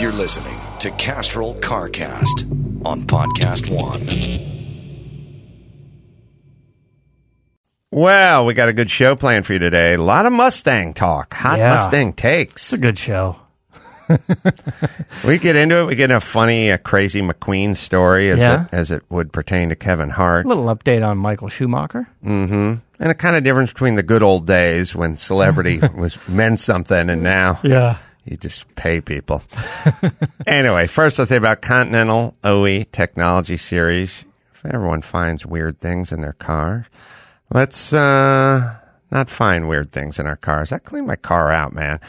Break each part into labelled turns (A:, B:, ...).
A: You're listening to Castrol CarCast on Podcast One.
B: Well, we got a good show planned for you today. A lot of Mustang talk, hot
C: Yeah.
B: Mustang takes.
C: It's a good show.
B: We get into it. We get a funny, a crazy McQueen story as,
C: Yeah.
B: it, as it would pertain to Kevin Hart.
C: A little update on Michael Schumacher. Mm-hmm.
B: and a kind of difference between the good old days when celebrity was meant something and now
C: Yeah.
B: You just pay people. anyway, first let's say about Continental OE Technology Series. If everyone finds weird things in their car, let's uh, not find weird things in our cars. I clean my car out, man.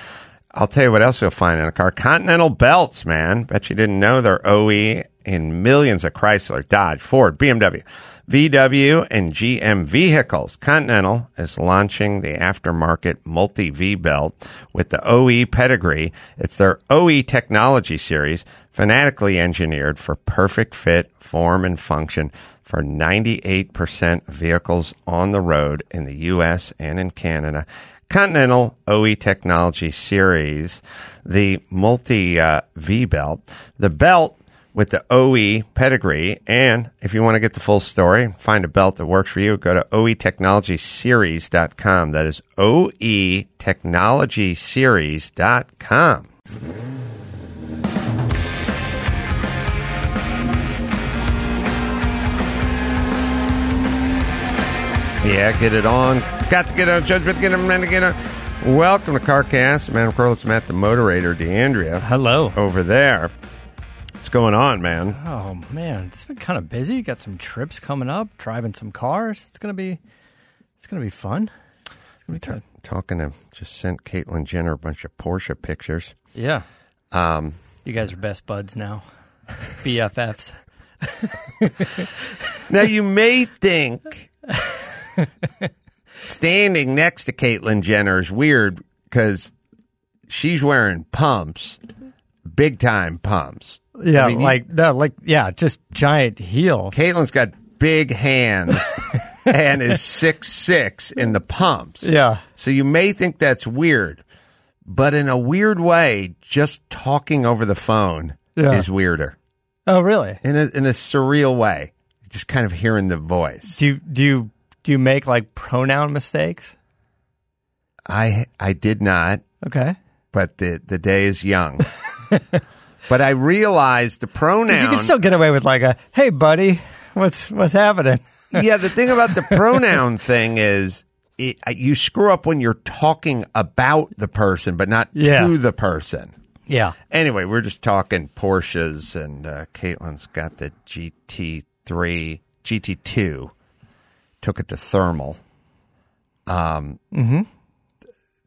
B: I'll tell you what else you'll find in a car. Continental belts, man. Bet you didn't know they're OE in millions of Chrysler, Dodge, Ford, BMW, VW, and GM vehicles. Continental is launching the aftermarket multi V belt with the OE pedigree. It's their OE technology series, fanatically engineered for perfect fit, form, and function for 98% of vehicles on the road in the U.S. and in Canada. Continental OE Technology Series, the multi uh, V belt, the belt with the OE pedigree. And if you want to get the full story, find a belt that works for you, go to oetechnologyseries.com. That is oetechnologyseries.com. Yeah, get it on. Got to get on. Judgment, get on, man, get on. Welcome to CarCast. Man, of course, Matt, the moderator, D'Andria,
C: Hello.
B: over there. What's going on, man?
C: Oh man, it's been kind of busy. Got some trips coming up, driving some cars. It's gonna be, it's gonna be fun. It's gonna be good.
B: Talking to, just sent Caitlyn Jenner a bunch of Porsche pictures.
C: Yeah,
B: Um,
C: you guys are best buds now, BFFs.
B: now, you may think standing next to Caitlyn Jenner is weird because she's wearing pumps, big time pumps.
C: Yeah,
B: I mean,
C: like no, like yeah, just giant heel.
B: Caitlyn's got big hands and is six six in the pumps.
C: Yeah,
B: So you may think that's weird, but in a weird way, just talking over the phone
C: Yeah.
B: is weirder.
C: Oh really?
B: In a in a surreal way. Just kind of hearing the voice.
C: Do you do you do you make like pronoun mistakes?
B: I I did not,
C: Okay.
B: but the the day is young. but I realized the pronoun
C: you can still get away with like a "Hey, buddy, what's what's happening?"
B: yeah, the thing about the pronoun thing is it, you screw up when you're talking about the person, but not
C: Yeah.
B: to the person.
C: Yeah.
B: Anyway, we're just talking Porsches, and uh, Caitlyn's got the GT3, GT2, took it to Thermal. Um,
C: Mm-hmm.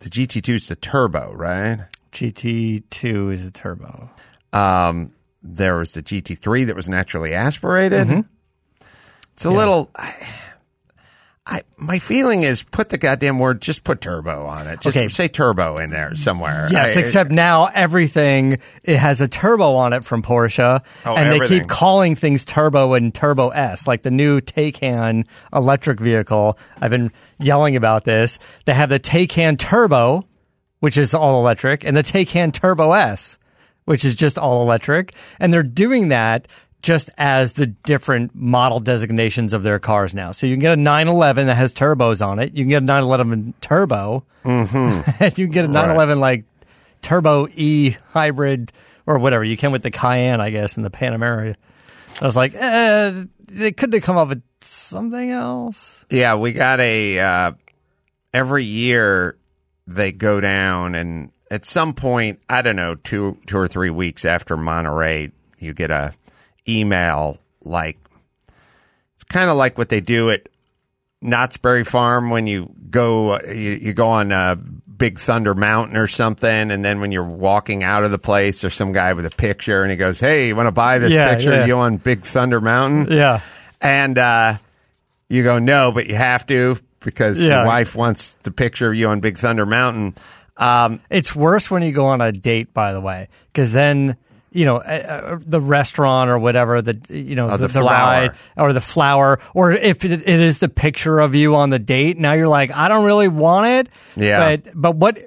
B: The GT2 is the turbo, right?
C: GT2 is the turbo.
B: Um, there was the GT3 that was naturally aspirated. It's a little. I, I my feeling is put the goddamn word. Just put turbo on it. Just
C: Okay.
B: say turbo in there somewhere.
C: Yes,
B: I-
C: except now everything it has a turbo on it from Porsche,
B: Oh,
C: and they keep calling things turbo and turbo S, like the new Taycan electric vehicle. I've been yelling about this. They have the Taycan Turbo, which is all electric, and the Taycan Turbo S, which is just all electric, and they're doing that just as the different model designations of their cars now. So you can get a 911 that has turbos on it. You can get a 911 Turbo, and you can get a 911 like Turbo E hybrid or whatever you can with the Cayenne, I guess, and the Panamera. I was like, eh, they could have come up with something else.
B: Yeah, we got a uh, every year they go down, and at some point, I don't know, two two or three weeks after Monterey, you get a email like it's kind of like what they do at Knott's Berry Farm when you go you, you go on uh, Big Thunder Mountain or something, and then when you're walking out of the place, there's some guy with a picture, and he goes, "Hey, you want to buy this
C: Yeah,
B: picture
C: yeah.
B: of you on Big Thunder Mountain?"
C: Yeah.
B: And uh, you go, no, but you have to because
C: Yeah.
B: your wife wants the picture of you on Big Thunder Mountain. Um,
C: It's worse when you go on a date, by the way, because then you know uh, uh, the restaurant or whatever the you know
B: Oh,
C: the,
B: the flower.
C: ride or the flower, or if it, it is the picture of you on the date. Now you're like, I don't really want it.
B: Yeah.
C: But but what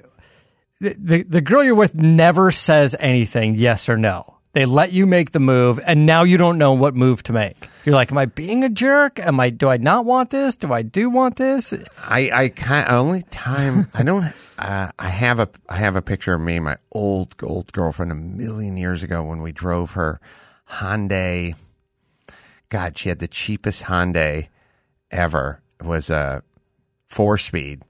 C: the, the the girl you're with never says anything, yes or no. They let you make the move, and now you don't know what move to make. You're like, am I being a jerk? Am I? Do I not want this? Do I do want this?
B: I I kind only time I don't uh, I have a I have a picture of me and my old old girlfriend a million years ago when we drove her Hyundai. God, she had the cheapest Hyundai ever. It was a four speed,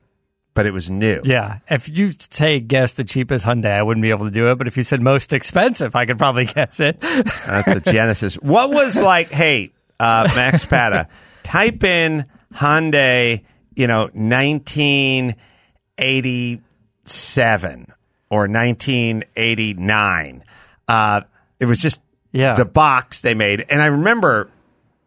B: but it was new.
C: Yeah. If you say guess the cheapest Hyundai, I wouldn't be able to do it. But if you said most expensive, I could probably guess it.
B: That's a Genesis. what was like? Hey, uh, Max Pata, type in Hyundai. You know, nineteen eighty seven or nineteen eighty nine. Uh, it was just
C: Yeah.
B: the box they made, and I remember.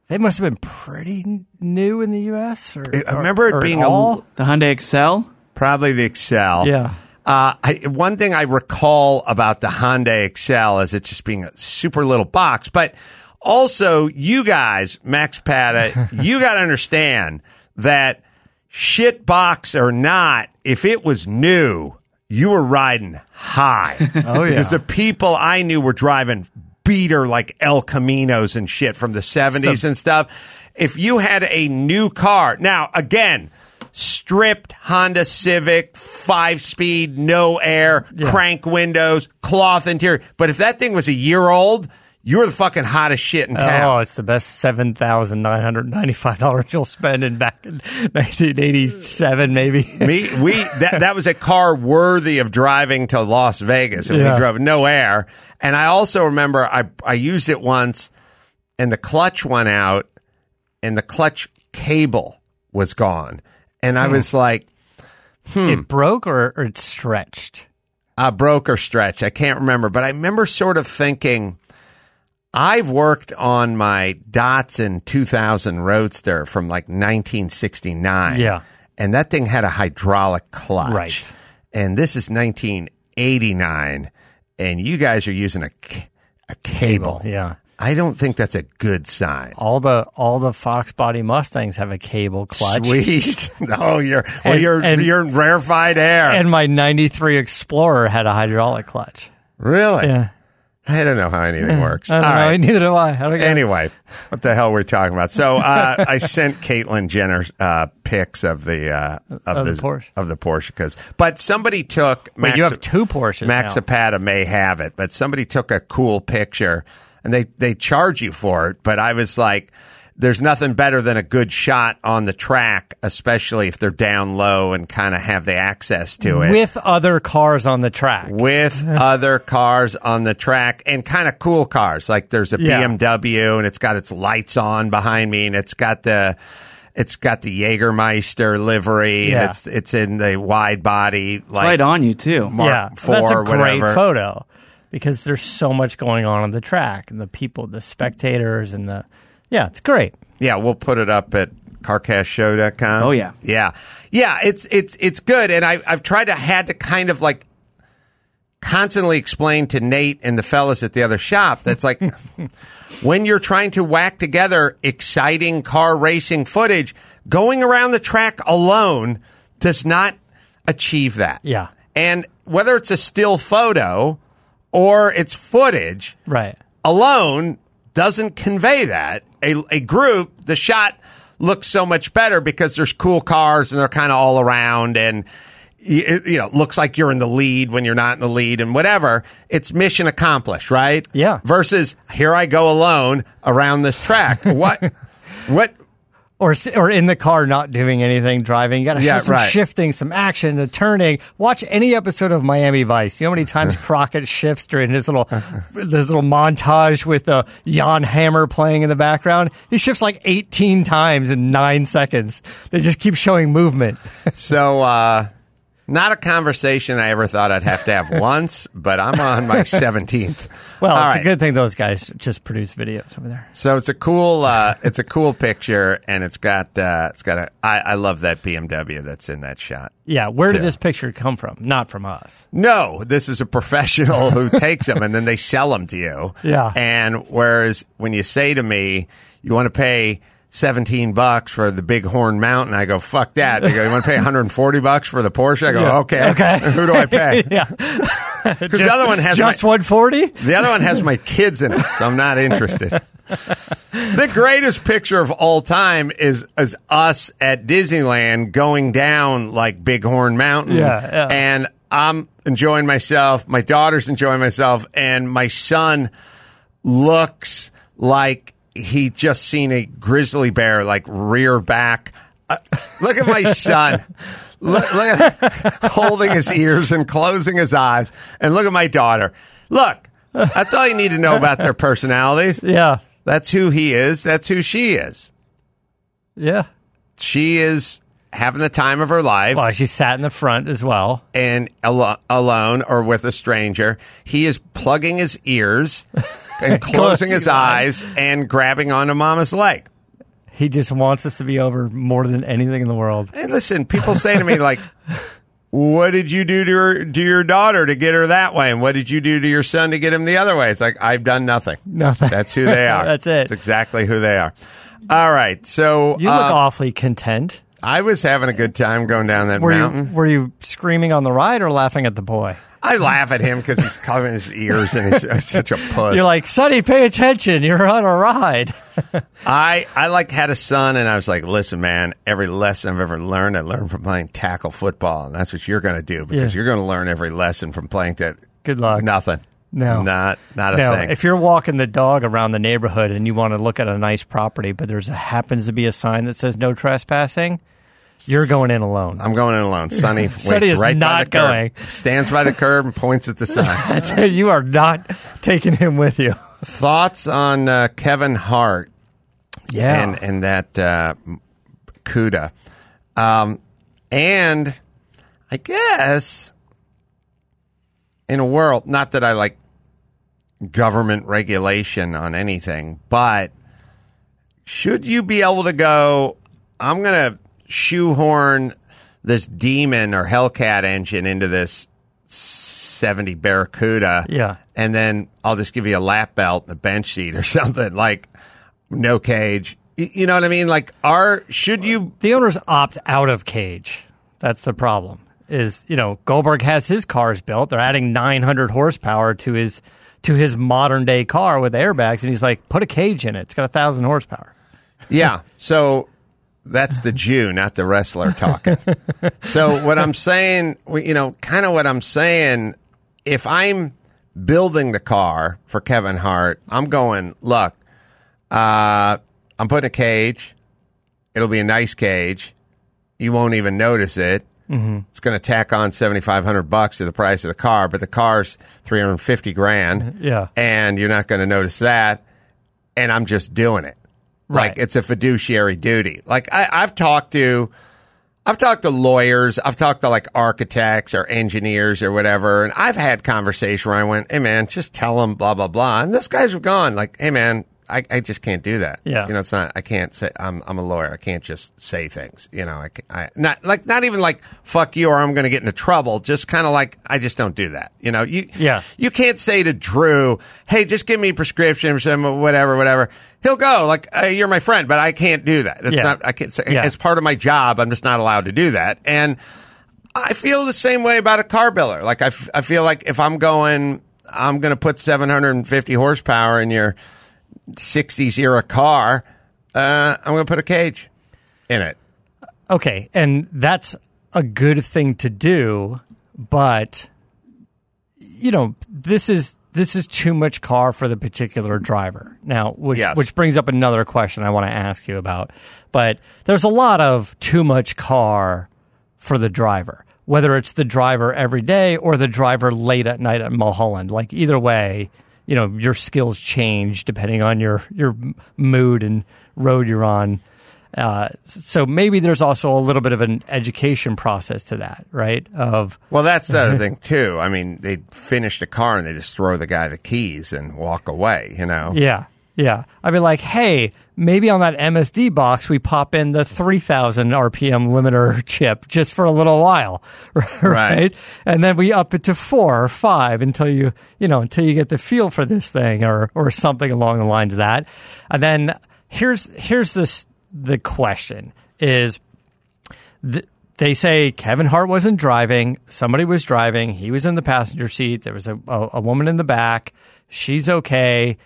C: They must have been pretty n- new in the U.S. Or,
B: I remember it
C: or- or
B: being
C: at
B: a.
D: The Hyundai Excel.
B: Probably the Excel.
C: Yeah.
B: Uh, I, one thing I recall about the Hyundai Excel is it just being a super little box, but also you guys, Max Pata, you got to understand that shit box or not, if it was new, you were riding high.
C: Oh, yeah.
B: Because the people I knew were driving beater like El Caminos and shit from the 70s and stuff. If you had a new car, now again, stripped Honda Civic, five speed, no air, crank windows, cloth interior. But if that thing was a year old, you were the fucking hottest shit in town.
C: Oh, it's the best seven thousand nine hundred ninety-five dollars you'll spend in back in nineteen eighty-seven, maybe.
B: Me, we that that was a car worthy of driving to Las Vegas, and
C: Yeah.
B: we drove no air. And I also remember I I used it once, and the clutch went out, and the clutch cable was gone, and I was like,
C: It broke or, or it stretched.
B: uh, broke or stretched. I can't remember, but I remember sort of thinking, I've worked on my Datsun 2000 Roadster from like 1969.
C: Yeah.
B: And that thing had a hydraulic clutch.
C: Right.
B: And this is 1989. And you guys are using a, a cable.
C: Yeah.
B: I don't think that's a good sign.
C: All the all the Fox Body Mustangs have a cable clutch.
B: Sweet. oh, you're, well,
C: And-
B: you're,
C: and-
B: you're in rarefied air.
C: And my '93 Explorer had a hydraulic clutch.
B: really?
C: Yeah,
B: I don't know how anything works.
C: I don't
B: All
C: know.
B: right.
C: Neither do I. I.
B: Anyway, what the hell were we talking about? So uh, I sent Caitlyn Jenner uh, pics of the uh, of,
C: Of the
B: the
C: Porsche.
B: of the Porsche because, but somebody took.
C: Wait, you have two Porsches
B: Maxipata. May have it, but somebody took a cool picture and they they charge you for it. But I was like. There's nothing better than a good shot on the track, especially if they're down low and kind of have the access to it
C: with other cars on the track.
B: with other cars on the track and kind of cool cars. Like there's a
C: Yeah.
B: BMW and it's got its lights on behind me and it's got the it's got the Jägermeister livery and
C: Yeah.
B: it's it's in the wide body like
D: right on you too.
B: Mark
C: yeah,
B: IV,
C: that's a great
B: whatever.
C: photo because there's so much going on on the track and the people, the spectators, and the yeah, it's great.
B: Yeah, we'll put it up at carcastshow.com.
D: Oh, yeah.
B: Yeah. Yeah, it's it's it's good and I I've tried to had to kind of like constantly explain to Nate and the fellas at the other shop that's like when you're trying to whack together exciting car racing footage, going around the track alone does not achieve that.
C: Yeah.
B: And whether it's a still photo or it's footage,
C: Right.
B: alone doesn't convey that. A, a group, the shot looks so much better because there's cool cars and they're kind of all around and you, you know, looks like you're in the lead when you're not in the lead and whatever. It's mission accomplished, right?
C: Yeah.
B: Versus here I go alone around this track. what? What?
C: Or or in the car, not doing anything, driving. You got to
B: Yeah,
C: show some
B: right.
C: shifting, some action, the turning. Watch any episode of Miami Vice. You know how many times Crockett shifts during his little his little montage with uh, Jan Hammer playing in the background? He shifts like eighteen times in nine seconds. They just keep showing movement.
B: So, uh, not a conversation I ever thought I'd have to have once, but I'm on my 17th.
C: Well,
B: All
C: it's
B: right.
C: a good thing those guys just produce videos over there.
B: So it's a cool, uh, it's a cool picture, and it's got, uh, it's got a. I, I love that BMW that's in that shot.
C: Yeah, where did this picture come from? Not from us.
B: No, this is a professional who takes them and then they sell them to you.
C: Yeah.
B: And whereas when you say to me, you want to pay 17 bucks for the Big Horn Mountain. I go, fuck that. They go, you want to pay 140 bucks for the Porsche? I go, okay.
C: Okay.
B: Who do I pay?
C: yeah.
B: Because the other one has
C: just
B: my,
C: 140.
B: the other one has my kids in it, so I'm not interested. the greatest picture of all time is is us at Disneyland going down like Bighorn Mountain.
C: Yeah, yeah.
B: And I'm enjoying myself. My daughter's enjoying myself, and my son looks like he just seen a grizzly bear like rear back. Uh, look at my son. Look, look at holding his ears and closing his eyes, and look at my daughter. Look, that's all you need to know about their personalities.
C: Yeah.
B: That's who he is. That's who she is.
C: Yeah.
B: She is having the time of her life
C: Well, she sat in the front as well.
B: and alo- alone or with a stranger. He is plugging his ears and closing his eyes and grabbing onto mama's leg.
C: He just wants us to be over more than anything in the world.
B: And listen, people say to me like, "What did you do to her, to your daughter to get her that way, and what did you do to your son to get him the other way?" It's like I've done nothing.
C: Nothing.
B: That's who they are.
C: That's it.
B: It's exactly who they are. All right, so
C: You look
B: uh,
C: awfully content.
B: I was having a good time going down that
C: Were
B: mountain.
C: you were you screaming on the ride or laughing at the boy?
B: I laugh at him because he's covering his ears and he's such a puss.
C: You're like, Sonny, pay attention. You're on a ride.
B: I I like had a son, and I was like, listen, man, every lesson I've ever learned, I learned from playing tackle football, and that's what you're going to do because
C: Yeah.
B: you're going to learn every lesson from playing that.
C: Good luck.
B: Nothing.
C: No.
B: not not a
C: No,
B: thing.
C: if you're walking the dog around the neighborhood and you want to look at a nice property, but there's a, happens to be a sign that says no trespassing, you're going in alone.
B: I'm going in alone. Sonny,
C: Sonny is
B: right by
C: not
B: curb,
C: going.
B: stands by the curb and points at the sign.
C: You are not taking him with you.
B: Thoughts on uh, Kevin Hart
C: Yeah.
B: and and that uh, CUDA, um, and I guess in a world not that I like government regulation on anything, but should you be able to go? I'm going to shoehorn this demon or Hellcat engine into this 70 Barracuda,
C: Yeah.
B: and then I'll just give you a lap belt and a bench seat or something like no cage. Y- You know what I mean? Like, are should you?
C: the owners opt out of cage. That's the problem. Is you know Goldberg has his cars built. They're adding 900 horsepower to his to his modern day car with airbags, and he's like, put a cage in it. It's got a thousand horsepower.
B: Yeah. So that's the Jew, not the wrestler talking. so what I'm saying, you know, kind of what I'm saying, if I'm building the car for Kevin Hart, I'm going, look, uh, I'm putting a cage. It'll be a nice cage. You won't even notice it. Mm-hmm. It's going to tack on seventy five hundred bucks to the price of the car, but the car's three hundred fifty grand.
C: Yeah.
B: and you're not going to notice that. And I'm just doing it. Like
C: Right.
B: it's a fiduciary duty. Like I, I've talked to, I've talked to lawyers, I've talked to like architects or engineers or whatever, and I've had conversation where I went, "Hey man, just tell them blah blah blah," and those guys gone like, "Hey man, I, I just can't do that.
C: Yeah.
B: you know, it's not. I can't say. I'm I'm a lawyer. I can't just say things. You know, I, I not like not even like fuck you or I'm going to get into trouble. Just kind of like I just don't do that. You know, you
C: Yeah.
B: you can't say to Drew, "Hey, just give me a prescription or some whatever, whatever." He'll go like, uh, "You're my friend," but I can't do that. It's
C: Yeah.
B: not. I can't. Say,
C: Yeah.
B: As part of my job, I'm just not allowed to do that. And I feel the same way about a car biller. Like I, f- I feel like if I'm going, I'm going to put 750 horsepower in your 60s era car. Uh, I'm going to put a cage in it.
C: Okay, and that's a good thing to do, but you know, this is this is too much car for the particular driver. Now, which
B: Yes.
C: which brings up another question I want to ask you about. But there's a lot of too much car for the driver, whether it's the driver every day or the driver late at night at Mulholland. Like either way, you know, your skills change depending on your your mood and road you're on. Uh, so maybe there's also a little bit of an education process to that, right? Of
B: Well, that's the other thing too. I mean, they finish the car and they just throw the guy the keys and walk away. You know.
C: yeah, yeah. I'd be like, hey, maybe on that MSD box we pop in the 3000 RPM limiter chip just for a little while, right?
B: Right.
C: And then we up it to four or five until you, you know, until you get the feel for this thing or or something along the lines of that. And then here's here's this the question is th- they say Kevin Hart wasn't driving. Somebody was driving. He was in the passenger seat. There was a, a, a woman in the back. She's okay.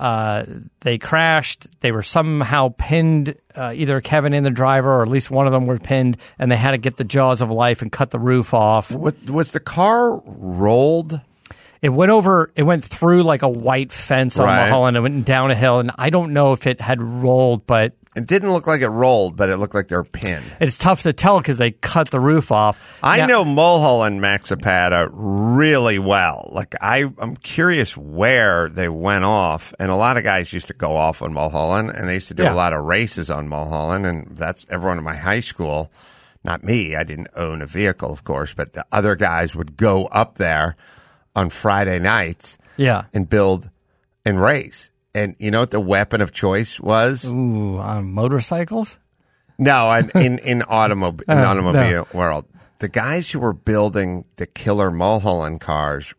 C: Uh, they crashed. They were somehow pinned, uh, either Kevin and the driver, or at least one of them were pinned, and they had to get the jaws of life and cut the roof off.
B: What, was the car rolled?
C: It went over, it went through like a white fence on
B: Right.
C: Mulholland and went down a hill. And I don't know if it had rolled, but
B: It didn't look like it rolled, but it looked like they were pinned.
C: it's tough to tell because they cut the roof off.
B: I
C: Now-
B: know Mulholland Maxipata really well. Like I, I'm curious where they went off, and a lot of guys used to go off on Mulholland, and they used to do
C: Yeah.
B: a lot of races on Mulholland, and that's everyone in my high school. Not me. I didn't own a vehicle, of course, but the other guys would go up there on Friday nights
C: Yeah.
B: and build and race. And you know what the weapon of choice was?
C: Ooh, on motorcycles?
B: No, in in, in automobile in
C: Uh,
B: automobile world, the guys who were building the killer Mulholland cars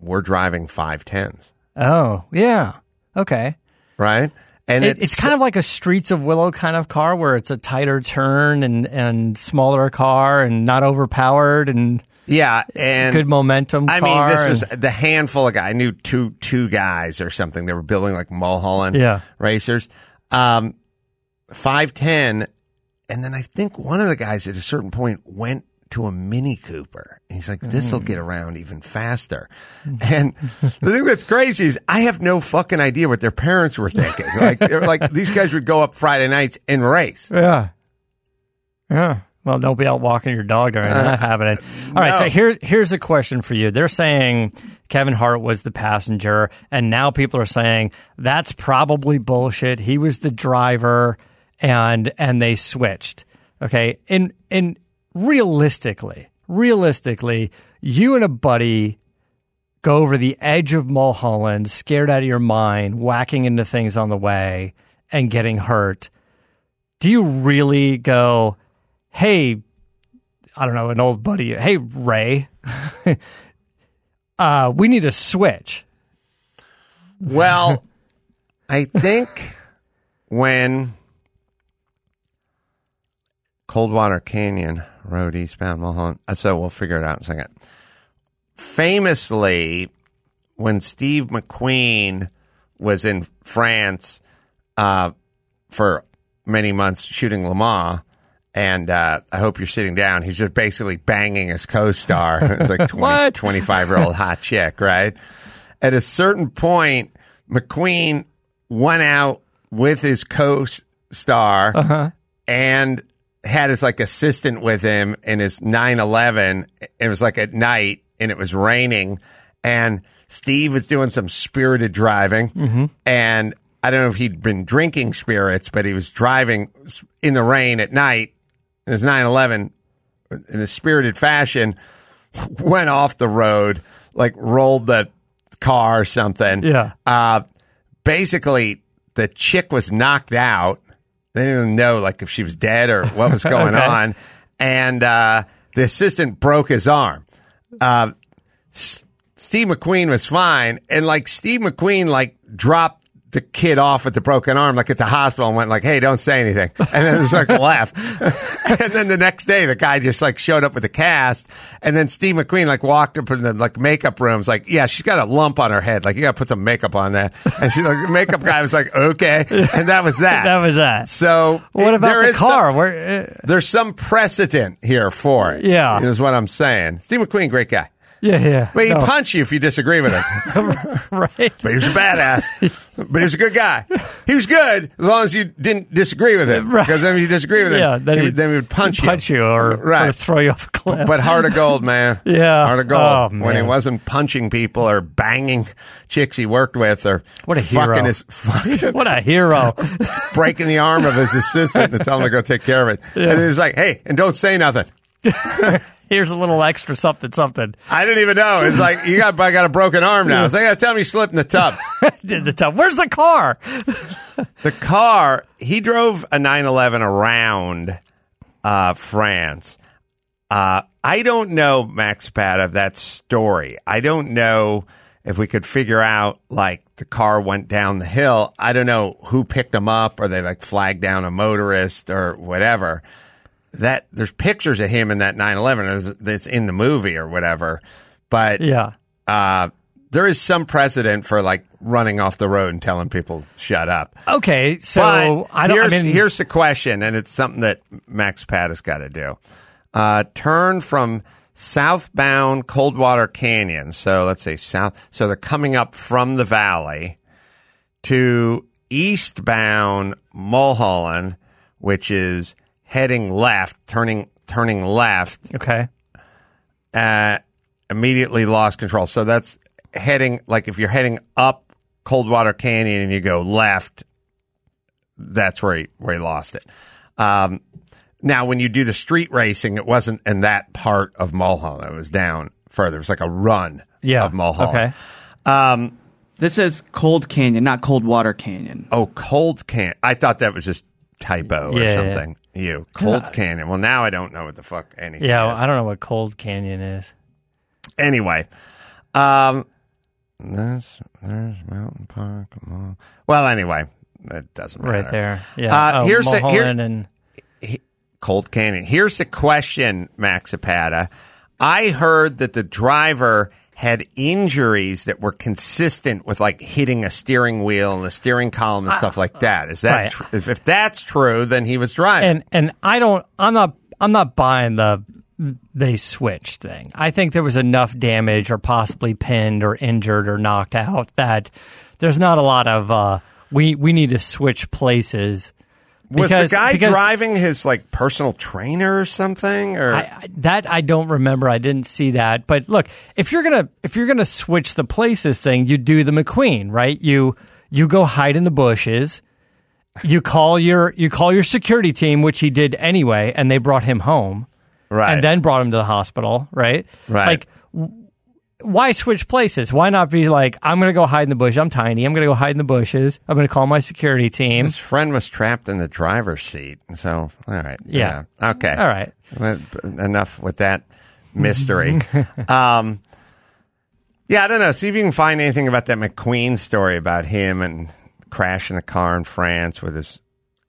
B: were driving five tens,
C: Oh, yeah. Okay.
B: right? And
C: It, it's kind of like a Streets of Willow kind of car where it's a tighter turn and, and smaller car and not overpowered and
B: yeah, and
C: good momentum.
B: I mean, this
C: and-
B: is the handful of guys. I knew two two guys or something. They were building like Mulholland
C: Yeah.
B: racers, um, five ten, and then I think one of the guys at a certain point went to a Mini Cooper, and he's like, "This will
C: Mm.
B: get around even faster." And the thing that's crazy is I have no fucking idea what their parents were thinking. Like, they're like these guys would go up Friday nights and race.
C: Yeah. Yeah. Well, don't be out walking your dog during that happening. All right.
B: no.
C: So here, here's a question for you. They're saying Kevin Hart was the passenger, and now people are saying that's probably bullshit. He was the driver, and and they switched. Okay. And and realistically, realistically, you and a buddy go over the edge of Mulholland, scared out of your mind, whacking into things on the way, and getting hurt do you really go, hey, I don't know, an old buddy, hey, Ray, uh, we need a switch?
B: Well, I think when Coldwater Canyon Road eastbound Mulholland, uh, so we'll figure it out in a second. Famously, when Steve McQueen was in France uh, for many months shooting Le Mans, and uh, I hope you're sitting down. He's just basically banging his co-star. It's like 20,
C: What?
B: 25 year old hot chick, right? At a certain point, McQueen went out with his co-star and had his like assistant with him in his 911. It was like at night and it was raining and Steve was doing some spirited driving and I don't know if he'd been drinking spirits, but he was driving in the rain at night in his 911 in a spirited fashion, went off the road, like rolled the car or something.
C: Yeah.
B: Uh, basically, the chick was knocked out. They didn't even know like if she was dead or what was going
C: Okay.
B: on, and uh, the assistant broke his arm. Uh, S- Steve McQueen was fine, and like Steve McQueen like dropped the kid off with the broken arm, like at the hospital, and went like, "Hey, don't say anything," and then just like laugh. and then the next day, the guy just like showed up with the cast, and then Steve McQueen like walked up in the like makeup rooms, like, "Yeah, she's got a lump on her head, like you got to put some makeup on that." And she like the makeup guy was like, "Okay," and that was that.
C: That was that.
B: So
C: What about
B: there
C: the
B: is some-
C: car? Where, uh,
B: there's some precedent here for it.
C: Yeah.
B: is what I'm saying. Steve McQueen, great guy.
C: Yeah, yeah.
B: But he'd
C: No,
B: punch you if you disagree with him.
C: right.
B: But he was a badass. but he was a good guy. He was good as long as you didn't disagree with him.
C: Right.
B: Because then if you disagree with him,
C: Yeah, then
B: he, would- then he would punch you.
C: punch you or,
B: Right.
C: or throw you off a cliff.
B: But heart of gold, man.
C: Yeah.
B: Heart of gold.
C: Oh,
B: when he wasn't punching people or banging chicks he worked with or
C: What a
B: fucking
C: hero.
B: his fucking
C: what a hero.
B: breaking the arm of his assistant and tell him to go take care of it. And he was like, hey, and don't say nothing.
C: Here's a little extra something, something.
B: I didn't even know. It's like you got I got a broken arm now. It's like, yeah, tell me you slipped in the tub.
C: The tub. Where's the car?
B: the car he drove a 911 around uh, France. Uh, I don't know Max Pat of that story. I don't know if we could figure out like the car went down the hill, I don't know who picked them up or they like flagged down a motorist or whatever. That there's pictures of him in that 911 that's in the movie or whatever. But
C: Yeah.
B: uh, there is some precedent for like running off the road and telling people shut up.
C: Okay, so
B: But
C: I don't. I
B: here's,
C: mean,
B: here's the question, and it's something that Max Pat has got to do. Uh, turn from southbound Coldwater Canyon. So let's say south. So they're coming up from the valley to eastbound Mulholland, which is heading left, turning turning left.
C: okay.
B: Uh, immediately lost control. So that's heading like if you're heading up Coldwater Canyon and you go left, that's where he where he lost it. Um, now, when you do the street racing, it wasn't in that part of Mulholland. It was down further. It was like a run
C: Yeah.
B: of Mulholland.
C: Okay.
B: Um,
D: This is Cold Canyon, not Coldwater Canyon.
B: oh, Cold Can. I thought that was just typo or
C: Yeah, yeah.
B: something. You Cold Canyon. Well, now I don't know what the fuck anything.
C: Yeah,
B: is.
C: I don't know what Cold Canyon is.
B: anyway, um, there's there's Mountain Park. Mall. Well, anyway, that doesn't matter.
C: Right there. Yeah.
B: Uh,
C: oh,
B: here's the- here-
C: and
B: Cold Canyon. Here's the question, Max Zapata. I heard that the driver had injuries that were consistent with like hitting a steering wheel and the steering column and stuff like that. Is that
C: Right.
B: tr- if, if that's true, then he was driving.
C: and and I don't. I'm not. I'm not buying the they switched thing. I think there was enough damage, or possibly pinned, or injured, or knocked out that there's not a lot of. Uh, we we need to switch places.
B: Was
C: because-
B: the guy driving his like personal trainer or something? Or
C: I, I- that I don't remember. I didn't see that. But look, if you're gonna if you're gonna switch the places thing, you do the McQueen, right? You you go hide in the bushes. You call your you call your security team, which he did anyway, and they brought him home,
B: right?
C: and then brought him to the hospital, right?
B: Right.
C: Like, why switch places? Why not be like, I'm gonna go hide in the bush. I'm tiny. I'm gonna go hide in the bushes. I'm gonna call my security team.
B: His friend was trapped in the driver's seat. So, all right.
C: Yeah.
B: Okay.
C: All right.
B: Enough with that mystery. um, yeah, I don't know. See if you can find anything about that McQueen story about him and crashing a car in France with his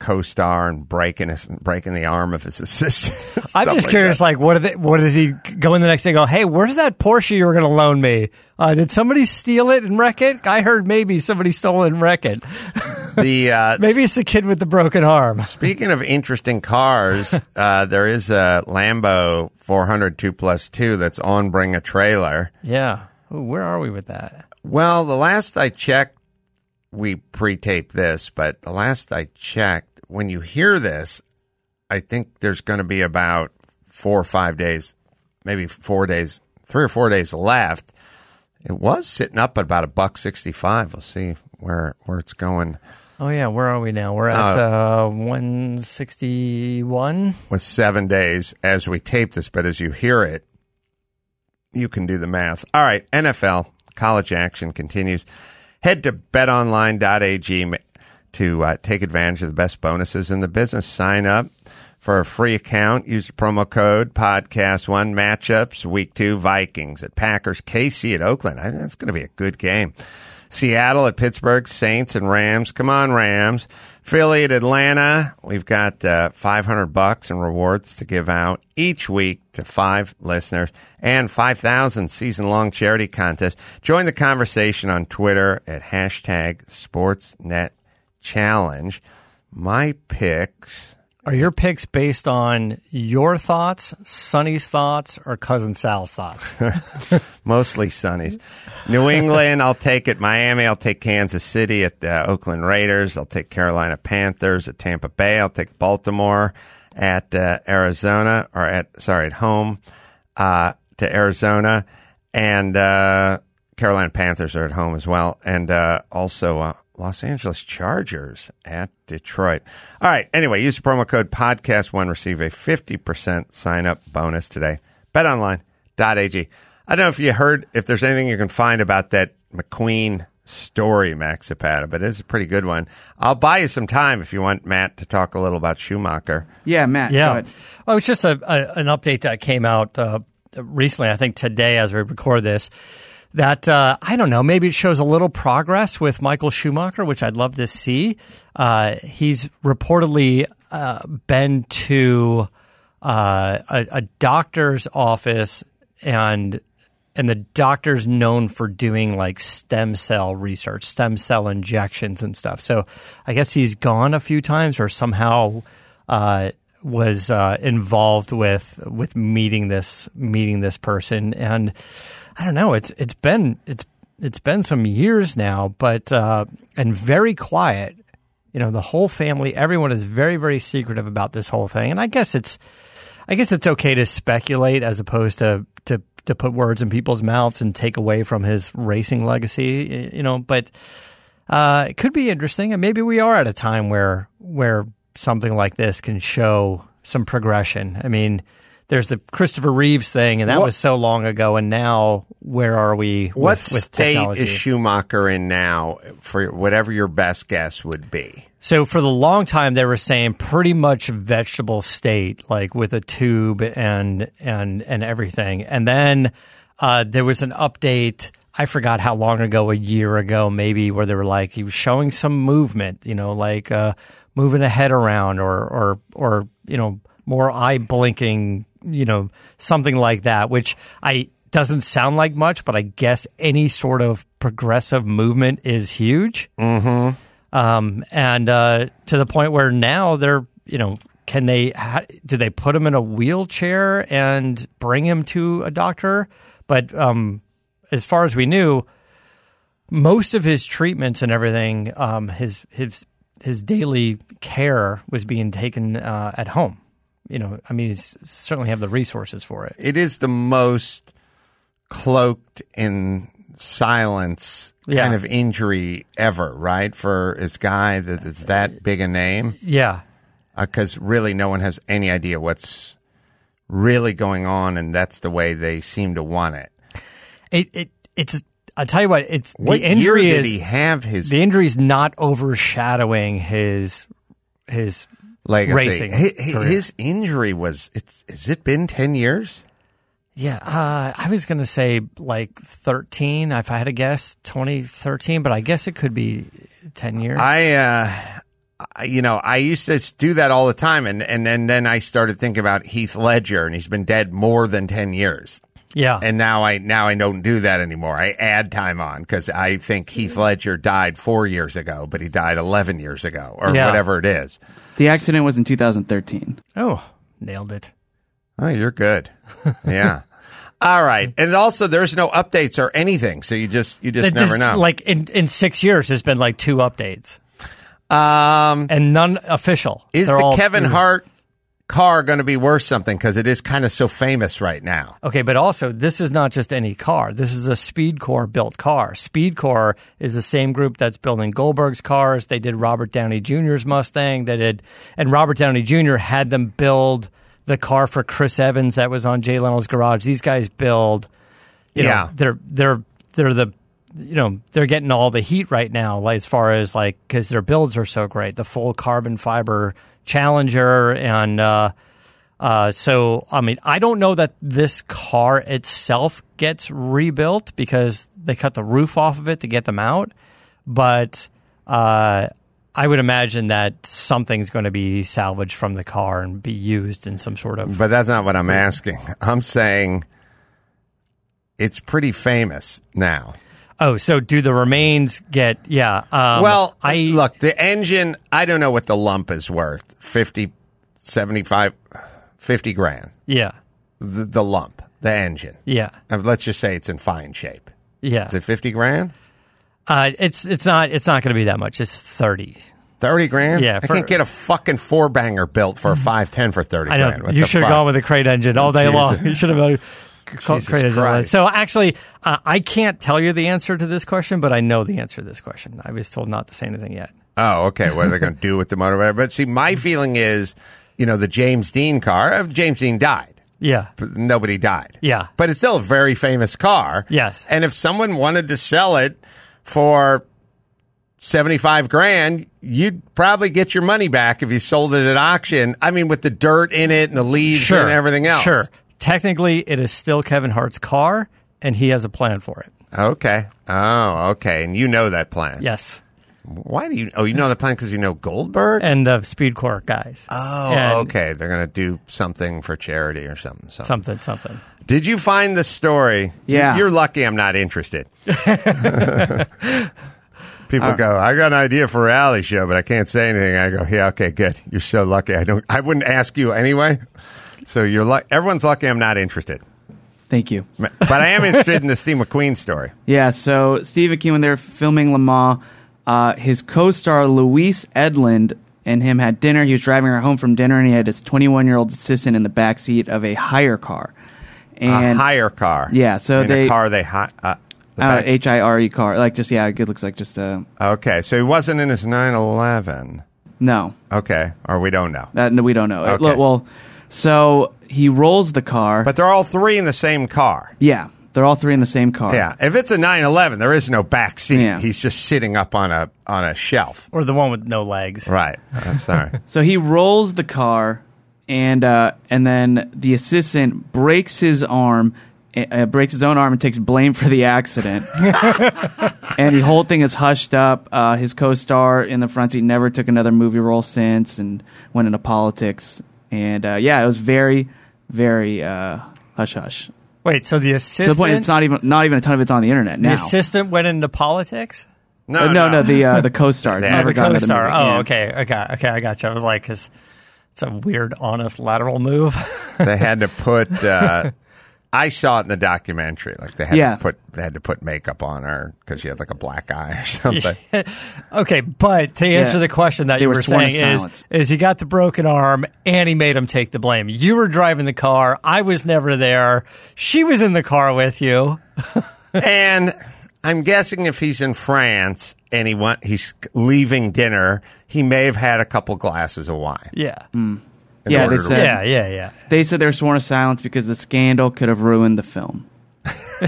B: co-star and breaking his breaking the arm of his assistant.
C: I'm just
B: like
C: curious,
B: that.
C: like, what, are they, what does he go in the next day? and Go, hey, where's that Porsche you were going to loan me? Uh, did somebody steal it and wreck it? I heard maybe somebody stole it and wreck it.
B: the uh,
C: Maybe it's the kid with the broken arm.
B: Speaking of interesting cars, uh, there is a Lambo 400 2 plus 2 that's on Bring a Trailer.
C: Yeah. Ooh, where are we with that?
B: Well, the last I checked, we pre-taped this, but the last I checked, when you hear this, I think there's going to be about four or five days, maybe four days, three or four days left. It was sitting up at about a buck sixty-five. We'll see where where it's going
C: Oh yeah, where are we now? We're at uh, 161.
B: with seven days as we tape this. But as you hear it, you can do the math. All right, NFL college action continues. Head to betonline.ag to uh, take advantage of the best bonuses in the business. Sign up for a free account. Use the promo code podcast one matchups week two Vikings at Packers, KC at Oakland. I think that's going to be a good game. Seattle at Pittsburgh, Saints and Rams. Come on, Rams. Philly at Atlanta. We've got uh, 500 bucks in rewards to give out each week to five listeners and 5,000 season long charity contest. Join the conversation on Twitter at hashtag SportsNet Challenge. My picks.
C: Are your picks based on your thoughts, Sonny's thoughts, or cousin Sal's thoughts?
B: Mostly Sonny's. New England, I'll take it. Miami, I'll take Kansas City at the Oakland Raiders. I'll take Carolina Panthers at Tampa Bay. I'll take Baltimore at uh, Arizona or at sorry at home uh, to Arizona, and uh, Carolina Panthers are at home as well, and uh, also uh, Los Angeles Chargers at Detroit. All right. Anyway, use the promo code podcast one receive a fifty percent sign up bonus today. BetOnline.ag. I don't know if you heard if there's anything you can find about that McQueen story, Max Zapata, but it's a pretty good one. I'll buy you some time if you want Matt to talk a little about Schumacher.
D: Yeah, Matt. go
C: Yeah.
D: ahead.
C: Well, it's just a, a, an update that came out uh, recently, I think today as we record this. That uh, I don't know. Maybe it shows a little progress with Michael Schumacher, which I'd love to see. Uh, he's reportedly uh, been to uh, a, a doctor's office, and and the doctor's known for doing like stem cell research, stem cell injections and stuff. So I guess he's gone a few times, or somehow uh, was uh, involved with with meeting this meeting this person and. I don't know. It's it's been it's it's been some years now, but uh, and very quiet. You know, the whole family, everyone is very very secretive about this whole thing, and I guess it's I guess it's okay to speculate as opposed to to to put words in people's mouths and take away from his racing legacy. You know, but uh, it could be interesting, and maybe we are at a time where where something like this can show some progression. I mean there's the Christopher Reeves thing, and that
B: What-
C: was so long ago. And now, where are we? With,
B: What
C: with
B: state
C: technology?
B: is Schumacher in now? For whatever your best guess would be.
C: So for the long time, they were saying pretty much vegetable state, like with a tube and and and everything. And then uh, there was an update. I forgot how long ago, a year ago, maybe, where they were like he was showing some movement, you know, like uh, moving a head around or or or you know more eye blinking, you know, something like that, which I doesn't sound like much, but I guess any sort of progressive movement is huge. Um, and uh, to the point where now they're you know can they ha- do they put him in a wheelchair and bring him to a doctor? But um, as far as we knew most of his treatments and everything um, his his his daily care was being taken uh, at home you know i mean certainly have the resources for it
B: It is the most cloaked in silence
C: Yeah.
B: kind of injury ever, right? For this guy that it's that big a name,
C: yeah uh,
B: because really no one has any idea what's really going on, and that's the way they seem to want it.
C: it, it it's i tell you what it's
B: What
C: the injury
B: year did
C: is
B: he have his
C: the injury's not overshadowing his his
B: legacy?
C: racing
B: Hi- hi- His injury was. It's. Has it been ten years?
C: yeah uh, i was gonna say like 13 if i had to guess 2013 but i guess it could be 10 years
B: I, uh, I- you know, I used to do that all the time, and and and then I started thinking about Heath Ledger, and he's been dead more than ten years.
C: Yeah
B: And now I now I don't do that anymore. I add time on because I think Heath Ledger died four years ago, but he died eleven years ago, or
C: Yeah.
B: whatever it is.
D: The accident was in 2013.
C: oh nailed it
B: Oh, you're good. Yeah. All right, and also there's no updates or anything, so you just you just
C: It
B: never
C: just-
B: know.
C: like in, in six years there's been like two updates
B: um,
C: and none official
B: is
C: They're
B: the Kevin
C: through-
B: Hart car going to be worth something because it is kind of so famous right now?
C: Okay, but also this is not just any car. This is a SpeedKore built car. SpeedKore is the same group that's building Goldberg's cars. They did Robert Downey Jr.'s Mustang. They did, and Robert Downey Jr. had them build the car for Chris Evans that was on Jay Leno's garage. These guys build. you know,
B: Yeah.
C: they're they're they're the you know they're getting all the heat right now like, as far as like because their builds are so great the full carbon fiber challenger and uh uh so i mean i don't know that this car itself gets rebuilt because they cut the roof off of it to get them out but uh I would imagine that something's going to be salvaged from the car and be used in some sort of
B: But that's not what I'm asking. I'm saying it's pretty famous now.
C: Oh, so do the remains get? Yeah. Um,
B: well,
C: I
B: look, the engine, I don't know what the lump is worth 50, 75, 50 grand.
C: Yeah.
B: The, the lump, the engine.
C: Yeah.
B: Uh, Let's just say it's in fine shape.
C: Yeah.
B: Is it 50 grand?
C: Uh, it's it's not it's not going to be that much. It's thirty.
B: 30 grand?
C: Yeah,
B: I can't get a fucking four banger built for a 510 for 30
C: I know
B: grand. What
C: you
B: the
C: should have gone with a crate engine all day
B: Jesus.
C: long. You should have called
B: Jesus
C: crate engine.
B: Christ.
C: So actually, uh, I can't tell you the answer to this question, but I know the answer to this question. I was told not to say anything yet.
B: Oh, okay. What are they going to do with the motor? But see, my feeling is, you know, the James Dean car, uh, James Dean died.
C: Yeah.
B: but nobody died.
C: Yeah.
B: But it's still a very famous car.
C: Yes.
B: And if someone wanted to sell it for 75 grand, you'd probably get your money back if you sold it at auction. I mean, with the dirt in it and the leaves and everything else.
C: Sure. Technically, it is still Kevin Hart's car, and he has a plan for it.
B: Okay. Oh, okay. And you know that plan.
C: Yes,
B: Why do you? Oh, you know the plan because you know Goldberg.
C: and the SpeedKore guys.
B: oh,
C: and
B: okay. They're gonna do something for charity or something. something.
C: Something, something.
B: Did you find the story?
D: Yeah.
B: You're lucky. I'm not interested. People uh, go, I got an idea for a reality show, but I can't say anything. I go, yeah, okay, good. You're so lucky. I don't. I wouldn't ask you anyway. So you're. Everyone's lucky. I'm not interested.
D: Thank you.
B: But I am interested in the Steve McQueen story.
D: Yeah, so Steve McQueen, when they were filming Le Mans, uh, his co-star Louise Edlind and him had dinner. He was driving her home from dinner, and he had his 21-year-old assistant in the back seat of a hire car. And
B: a hire car.
D: Yeah, so
B: I mean,
D: they-
B: a car they hi- uh, the
D: uh, H I R E car, like just yeah, it looks like just a
B: Okay, so he wasn't in his 911.
D: no.
B: Okay, or we don't know.
D: Uh, no, we don't know.
B: Okay.
D: Well, so he rolls the car.
B: But they're all three in the same car.
D: yeah, they're all three in the same car.
B: Yeah, if it's a 911, there is no back seat.
D: Yeah.
B: He's just sitting up on a on a shelf.
C: Or the one with no legs.
B: Right. I'm sorry.
D: So he rolls the car, and uh, and then the assistant breaks his arm, uh, breaks his own arm, and takes blame for the accident. and the whole thing is hushed up. Uh, his co-star in the front seat never took another movie role since, and went into politics. And uh, yeah, it was very, very uh, hush hush.
C: Wait, so the
D: To the
C: assistant,
D: point, it's not even not even a ton of it's on the internet now.
C: the assistant went into politics.
B: No,
D: Uh, no, no, the uh, the co-star
B: Yeah.
C: Oh,
D: never
C: the
D: got another
C: co-star.
D: movie.
C: Oh,
D: Yeah.
C: okay, okay, okay. I got you. I was like, because it's a weird, honest lateral move.
B: they had to put. Uh, I saw it in the documentary. Like they had
D: Yeah.
B: to put they had to put makeup on her because she had like a black eye or something.
C: okay, but to answer
D: Yeah.
C: the question that
D: They
C: you
D: were
C: were saying is, is he got the broken arm and he made him take the blame. You were driving the car. I was never there. She was in the car with you.
B: and I'm guessing if he's in France and he want he's leaving dinner, he may have had a couple glasses of wine.
C: Yeah.
B: in
D: Yeah, they said-
C: Yeah, yeah, yeah.
D: They said they were sworn to silence because the scandal could have ruined the film.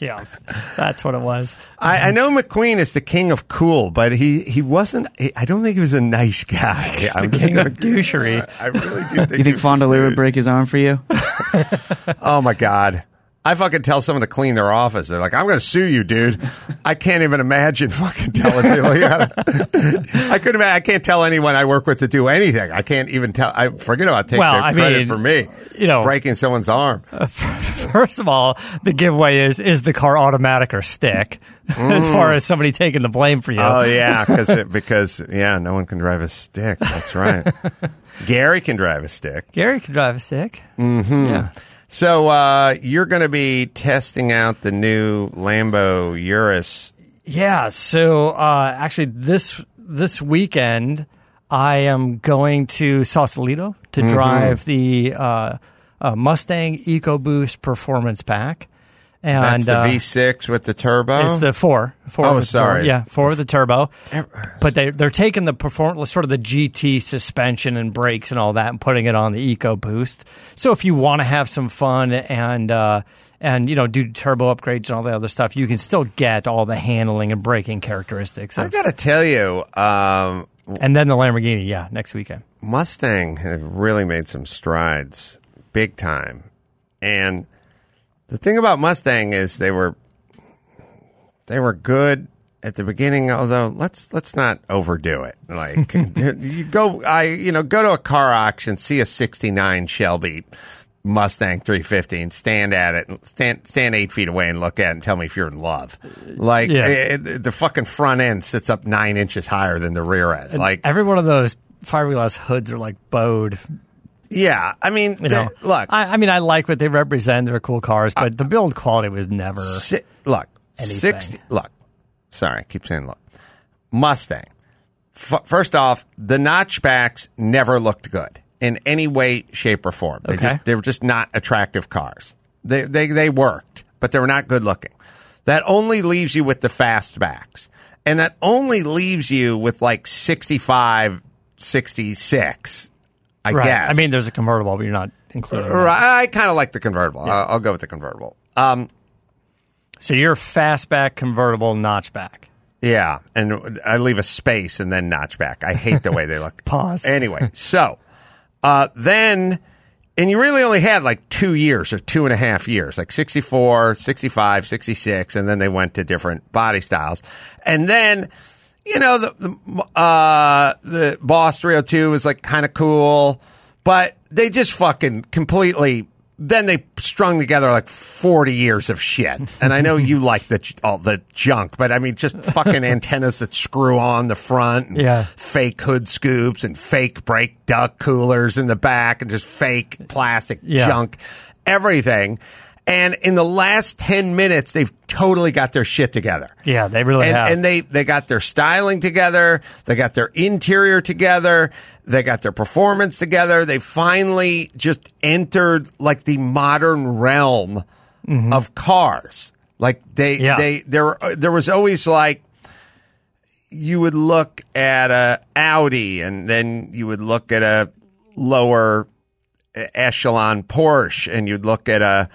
C: yeah, that's what it was.
B: I, I know McQueen is the king of cool, but he, he wasn't. He, I don't think he was a nice guy.
C: He's
B: I'm
C: the king
B: gonna-
C: of douchery.
B: I really do think.
D: You think
B: was-
D: Fondelier would break his arm for you?
B: Oh my god. I fucking tell someone to clean their office. They're like, "I'm going to sue you, dude." I can't even imagine fucking telling people. Yeah. I couldn't. I can't tell anyone I work with to do anything. I can't even tell. I forget about taking
C: Well, I
B: credit
C: mean,
B: for me.
C: you know-
B: breaking someone's arm.
C: First of all, the giveaway is is the car automatic or stick, as far as somebody taking the blame for you.
B: Oh yeah, because because yeah, no one can drive a stick. That's right. Gary can drive a stick.
C: Gary can drive a stick. Mm-hmm. Yeah.
B: So uh, you're going to be testing out the new Lambo Urus.
C: Yeah. So uh, actually, this this weekend, I am going to Sausalito to
B: Mm-hmm.
C: drive the uh, uh, Mustang EcoBoost Performance Pack, and
B: That's the
C: uh,
B: V6 with the turbo.
C: It's the four. four
B: Oh, sorry.
C: turbo. Yeah, four with the turbo. But they they're taking the perform sort of the GT suspension and brakes and all that and putting it on the EcoBoost. So if you want to have some fun and uh, and you know do turbo upgrades and all the other stuff, you can still get all the handling and braking characteristics.
B: I
C: Of,
B: got to tell you, um,
C: and then the Lamborghini, yeah, next weekend.
B: Mustang have really made some strides, big time. And the thing about Mustang is they were they were good at the beginning. Although let's let's not overdo it. Like you go, I you know go to a car auction, see a '69 Shelby Mustang 350, and stand at it, and stand stand eight feet away and look at it, and tell me if you're in love. Like
C: Yeah.
B: Eh, eh, it- the fucking front end sits up nine inches higher than the rear end. Like
C: Every one of those fiberglass hoods are like bowed.
B: Yeah, I mean,
C: You know,
B: look,
C: I, I mean, I like what they represent. They're cool cars, but uh, the build quality was never.
B: si- look,
C: Anything.
B: sixty. Look, sorry, I keep saying look. Mustang. F- first off, the notchbacks never looked good in any way, shape, or form. They
C: Okay.
B: just they were just not attractive cars. They they they worked, but they were not good looking. That only leaves you with the fastbacks, and that only leaves you with like 65, 66, I
C: Right.
B: guess.
C: I mean, there's a convertible, but you're not including. that.
B: Right, I kind of like the convertible. I'll, I'll go with the convertible. Um,
C: So you're fastback, convertible, notchback.
B: yeah, and I leave a space and then notchback. I hate the way they look.
C: Pause.
B: Anyway, so uh, then and you really only had like two years or two and a half years, like 64, 65, 66, and then they went to different body styles. And then, you know, the, the, uh, the Boss 302 was like kind of cool, but they just fucking completely then they strung together like 40 years of shit. And I know you like the all the junk, but I mean just fucking antennas that screw on the front and
C: Yeah.
B: fake hood scoops and fake brake duck coolers in the back and just fake plastic
C: Yeah.
B: junk, everything. And in the last 10 minutes, they've totally got their shit together.
C: Yeah, they really
B: and,
C: have.
B: and they, they got their styling together. They got their interior together. They got their performance together. They finally just entered like the modern realm of cars. Like they,
C: Mm-hmm. Yeah.
B: they, there, there was always like, you would look at a Audi and then you would look at a lower echelon Porsche and you'd look at a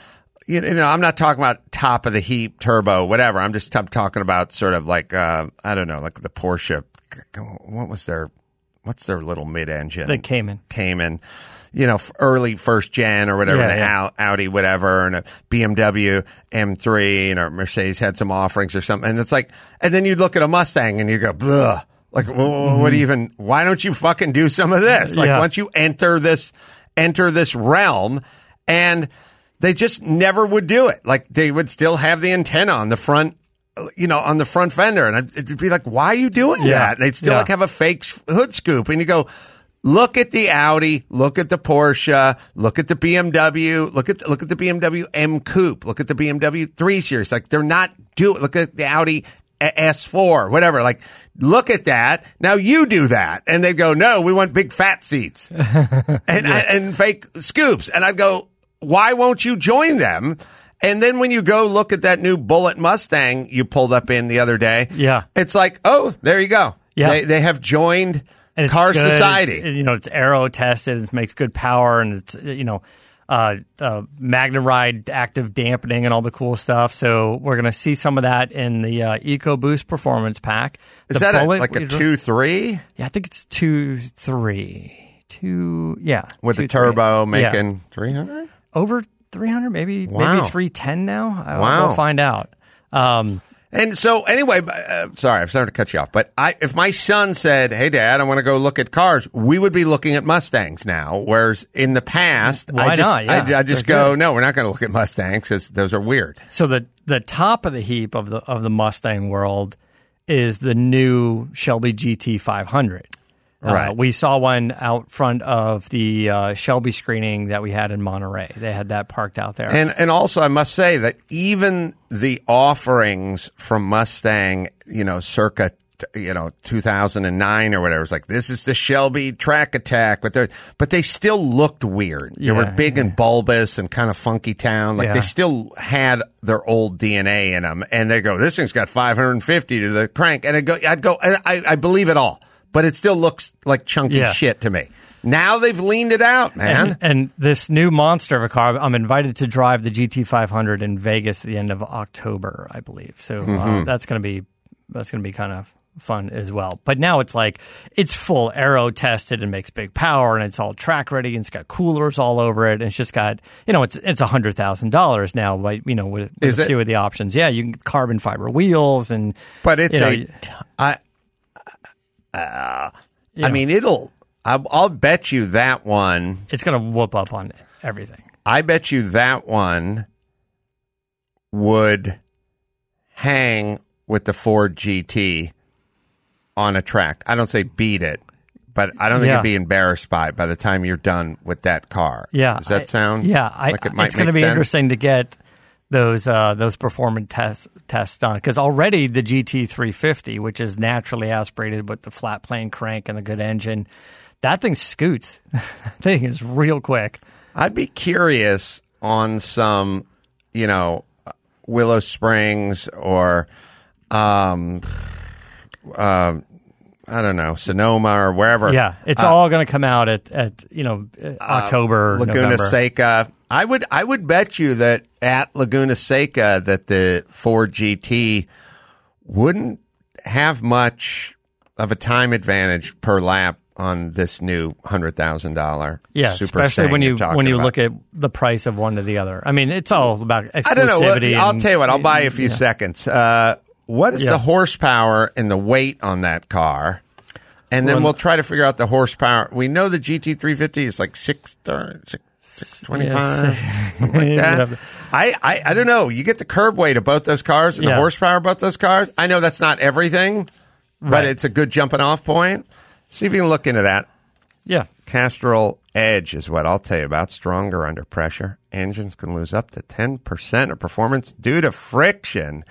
B: you know I'm not talking about top of the heap turbo whatever I'm just I'm talking about sort of like uh, I don't know like the Porsche what was their what's their little mid engine
C: the Cayman.
B: Cayman, you know, early first gen or whatever,
C: Yeah,
B: the
C: yeah.
B: Au- Audi, whatever, and a BMW M3, and or Mercedes had some offerings or something. And it's like, and then you look at a Mustang and you go, Ugh. like, wh- what even, why don't you fucking do some of this? Like,
C: Mm-hmm. Yeah.
B: once you enter this, enter this realm, and they just never would do it. Like, they would still have the antenna on the front. You know, on the front fender, and I'd- it'd be like, "Why are you doing
C: Yeah.
B: that?" And they'd still
C: Yeah.
B: like have a fake hood scoop, and you go, Look at the Audi. Look at the Porsche. Look at the BMW. Look at look at the BMW M Coupe. Look at the BMW 3 Series. Like they're not doing. Look at the Audi S4, whatever. Like look at that. Now you do that, and they'd go, no, we want big fat seats and and fake scoops. And I'd go, why won't you join them? And then when you go look at that new Bullet Mustang you pulled up in the other day,
C: Yeah.
B: it's like, oh, there you go.
C: Yeah.
B: they, they have joined
C: And
B: car
C: good.
B: society.
C: It's, you know, it's aero tested. It makes good power, and it's you know, uh, uh, MagneRide active dampening and all the cool stuff. So we're gonna see some of that in the uh, EcoBoost Performance Pack.
B: Is
C: The
B: that a, like a two three
C: Yeah, I think it's two three two. Yeah,
B: with
C: two,
B: the turbo
C: three. Yeah.
B: making three hundred?
C: over 300, maybe
B: wow.
C: maybe 310 now. Uh, I,
B: wow.
C: We'll find out. Um,
B: and so, anyway, uh, sorry, I'm starting to cut you off. But I, if my son said, "Hey, Dad, I want to go look at cars," we would be looking at Mustangs now. Whereas in the past,
C: Why
B: I just,
C: not? Yeah,
B: I, I just go,
C: good.
B: "No, we're not going to look at Mustangs because those are weird."
C: So the the top of the heap of the of the Mustang world is the new Shelby GT500. Uh,
B: right.
C: Uh, we saw one out front of the uh, Shelby screening that we had in Monterey. They had that parked out there.
B: And and also, I must say that even the offerings from Mustang, you know, circa you know 2009 or whatever it's like this is the shelby track attack but they but they still looked weird they
C: yeah, were
B: big yeah. and bulbous and kind of funky town like
C: yeah.
B: they still had their old dna in them and they go this thing's got 550 to the crank and i go i'd go I, I believe it all but it still looks like chunky
C: Yeah.
B: shit to me. Now they've leaned it out, man.
C: and, and this new monster of a car, I'm invited to drive the GT500 in Vegas at the end of October, I believe. So
B: Mm-hmm.
C: uh, that's going to be that's going to be kind of fun as well. But now it's like it's full aero tested and makes big power, and it's all track ready, and it's got coolers all over it, and it's just got you know it's it's a hundred thousand dollars now, like you know with, with a
B: it?
C: few of the options. Yeah, you can get carbon fiber wheels and
B: But it's
C: you know,
B: a, t- I, uh, I mean, it'll. I'll, I'll bet you that one.
C: it's going to whoop up on everything.
B: I bet you that one would hang with the Ford GT on a track. I don't say beat it, but I don't think
C: Yeah.
B: you'd be embarrassed by it by the time you're done with that car.
C: Yeah,
B: Does that
C: I-
B: sound?
C: Yeah, I,
B: like it might
C: it's going to be
B: sense?
C: interesting to get those uh, those performance tests tests done because already the GT 350, which is naturally aspirated with the flat plane crank and the good engine, that thing scoots. that thing is real quick.
B: I'd be curious on some, you know, Willow Springs or, um, uh, I don't know, Sonoma or wherever.
C: Yeah, it's all going to come out at at you know uh, October,
B: Laguna
C: November.
B: Seca. I would I would bet you that at Laguna Seca that the Ford GT wouldn't have much of a time advantage per lap on this new hundred thousand dollar.
C: Yeah,
B: Super
C: especially when you when you
B: about.
C: look at the price of one to the other. I mean, it's all about exclusivity.
B: I don't know. Well, I'll
C: and-
B: tell you what. I'll buy you a few seconds. Uh, what is
C: Yeah.
B: the horsepower and the weight on that car? And then
C: Well,
B: we'll try to figure out the horsepower. We know the GT350 is like six, six, six twenty-five,
C: Yes.
B: like that. I, I, I don't know. You get the curb weight of both those cars and the horsepower of both those cars. I know that's not everything, but
C: Right.
B: it's a good jumping off point. See if you can look into that.
C: Yeah.
B: Castrol Edge is what I'll tell you about. Stronger under pressure. Engines can lose up to 10% of performance due to friction.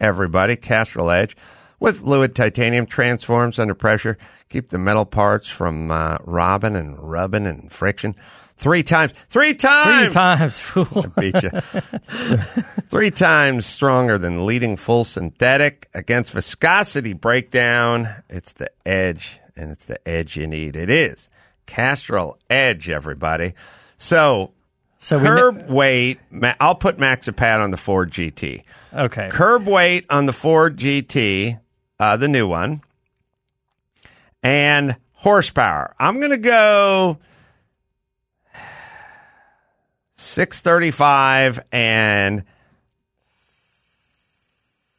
B: Everybody, Castrol Edge with fluid titanium transforms under pressure. Keep the metal parts from uh, robbing and rubbing and friction. Three times. Three times,
C: Three
B: times.
C: times, fool.
B: Beat you. Three times stronger than leading full synthetic against viscosity breakdown. It's the edge, and it's the edge you need. It is Castrol Edge, everybody. So,
C: So
B: curb weight, ma- I'll put Maxipad on the Ford GT.
C: Okay.
B: Curb weight on the Ford GT, uh, the new one, and horsepower. I'm going to go 635 and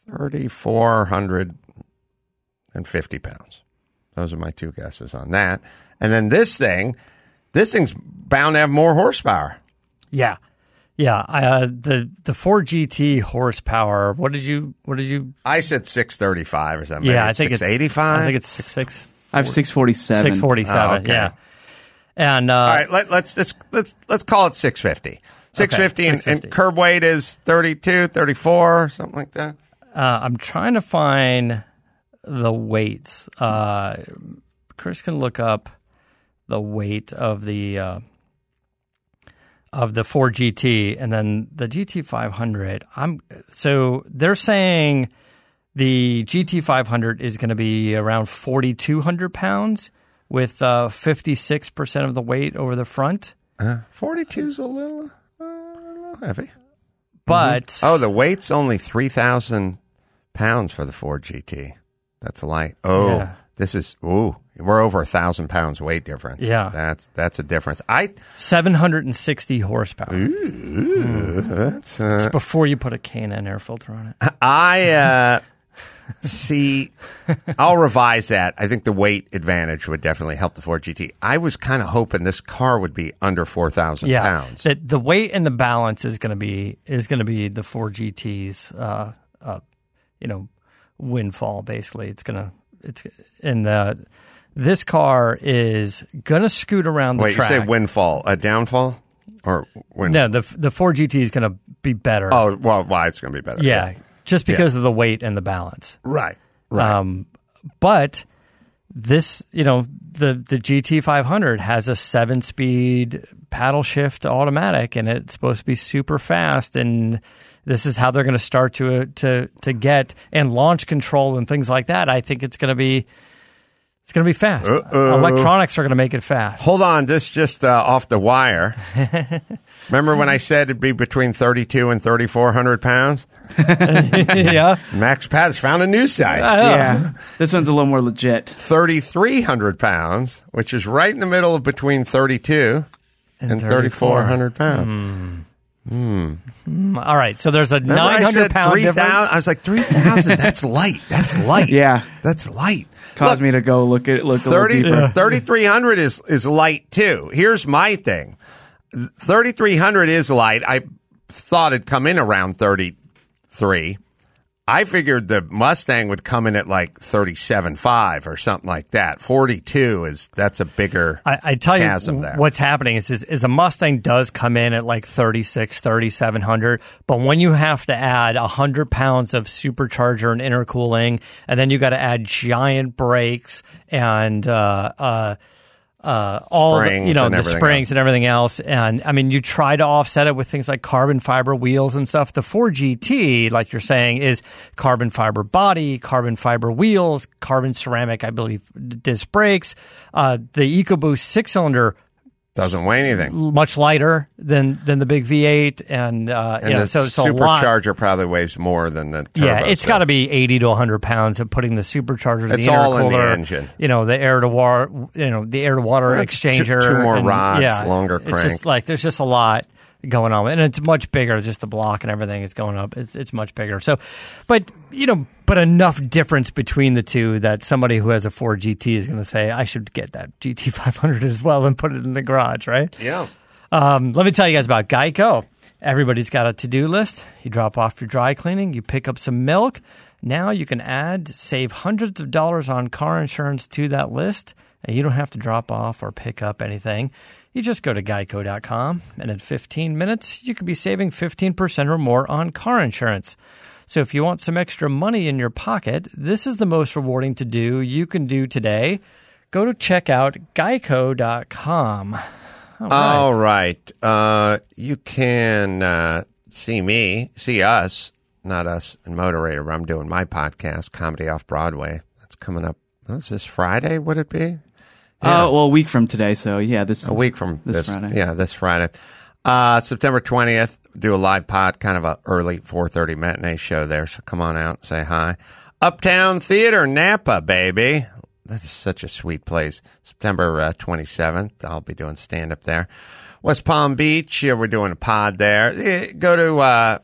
B: 3,450 pounds. Those are my two guesses on that. And then this thing, this thing's bound to have more horsepower.
C: Yeah. Yeah. Uh, the the Ford GT horsepower. What did you? What did you?
B: I said 635 or something.
C: Yeah, I think it's
B: eighty five.
C: I think it's six
D: I have 647.
C: six forty seven.
B: Oh, okay.
C: Yeah. And uh,
B: All right, let, let's just let's let's call it 650. 650 and, and curb weight is 32, 34, something like that.
C: uh, I'm trying to find the weights. Uh, Chris can look up the weight of the uh, of the Ford GT and then the GT 500. I'm so they're saying the GT 500 is going to be around 4,200 pounds with uh, 56% of the weight over the front.
B: 42 is a little, uh, a little heavy.
C: But
B: Oh, the weight's only 3,000 pounds for the Ford GT. That's light. Oh,
C: Yeah.
B: This is, ooh, we're over a thousand pounds weight difference.
C: Yeah.
B: That's, that's a difference. I,
C: 760 horsepower.
B: that's, uh,
C: It's before you put a K&N air filter on it.
B: I uh, see. I'll revise that. I think the weight advantage would definitely help the Ford GT. I was kind of hoping this car would be under four thousand
C: yeah,
B: pounds.
C: The, the weight and the balance is going to be is going to be the Ford GT's, uh, uh, you know, windfall. Basically, it's gonna it's in the this car is gonna scoot around the
B: Wait,
C: track.
B: you say windfall, a downfall, or wind?
C: No, the the Ford GT is gonna be better.
B: Oh, well, why it's to be better?
C: yeah, just because of the weight and the balance.
B: right, right.
C: Um, but this, you know, the the GT 500 has a seven speed paddle shift automatic, and it's supposed to be super fast. And this is how they're going to start to to to get and launch control and things like that. I think it's going to be it's going to be fast.
B: Uh-oh.
C: Electronics are going to make it fast.
B: Hold on, this just uh, off the wire. Remember when I said it'd be between thirty-two and thirty-four hundred pounds?
C: yeah,
B: Max Pat's found a new site.
D: Yeah. this one's a little more legit.
B: 3,300 pounds, which is right in the middle of between 32 and, 3,400 pounds. Hmm.
C: All right. So there's a
B: Remember
C: 900
B: said
C: pound
B: 3,000?
C: difference.
B: I was like, 3,000? That's light. That's light.
D: Yeah.
B: That's light.
D: Caused me to go look at look a little
B: 30,
D: deeper.
B: 3,300 is, is light too. Here's my thing 3,300 is light. I thought it'd come in around 33. I figured the Mustang would come in at like 37.5 or something like that. 42 is, that's a bigger.
C: I, I tell you
B: chasm there.
C: what's happening is, is is a Mustang does come in at like 36, 3700, but when you have to add 100 pounds of supercharger and intercooling, and then you got to add giant brakes and uh, uh, uh, all the,
B: Springs
C: you know the springs
B: else.
C: and everything else, and I mean you try to offset it with things like carbon fiber wheels and stuff. The Ford GT, like you're saying, is carbon fiber body, carbon fiber wheels, carbon ceramic, I believe, disc brakes. Uh, the EcoBoost six cylinder
B: Doesn't weigh anything.
C: much lighter than than the big V8, and, uh,
B: And
C: you know,
B: the
C: so it's a lot.
B: supercharger probably weighs more than the turbo.
C: Yeah, it's
B: so-
C: got to be eighty to hundred pounds of putting the supercharger,
B: It's
C: the
B: all in the
C: intercooler,
B: engine.
C: You know, the air to water, you know, the air to water
B: Well, it's two-
C: exchanger,
B: two more rods, longer
C: It's
B: crank.
C: just like there's just a lot going on, and it's much bigger. Just the block and everything is going up. It's it's much bigger. So, but you know, but enough difference between the two that somebody who has a Ford GT is going to say, I should get that GT 500 as well and put it in the garage, right?
B: Yeah.
C: Um, let me tell you guys about Geico. Everybody's got a to do list. You drop off your dry cleaning, you pick up some milk. Now you can add, save hundreds of dollars on car insurance to that list, and you don't have to drop off or pick up anything. You just go to geico.com, and in 15 minutes, you could be saving 15% or more on car insurance. So if you want some extra money in your pocket, this is the most rewarding to do you can do today. Go to checkout geico.com. All right.
B: All right. Uh, you can uh, see me, see us, not us and Moderator. but I'm doing my podcast, Comedy Off Broadway. That's coming up. What's this Friday? Would it be?
D: Oh, well, a week from today. So yeah, this
B: A week from
D: This
B: this,
D: Friday.
B: Yeah, this Friday. Uh, September 20th, do a live pod, kind of a early 4.30 matinee show there. So come on out and say hi. Uptown Theater, Napa, baby. That's such a sweet place. September uh, 27th, I'll be doing stand up there. West Palm Beach, yeah, we're doing a pod there. Go to uh,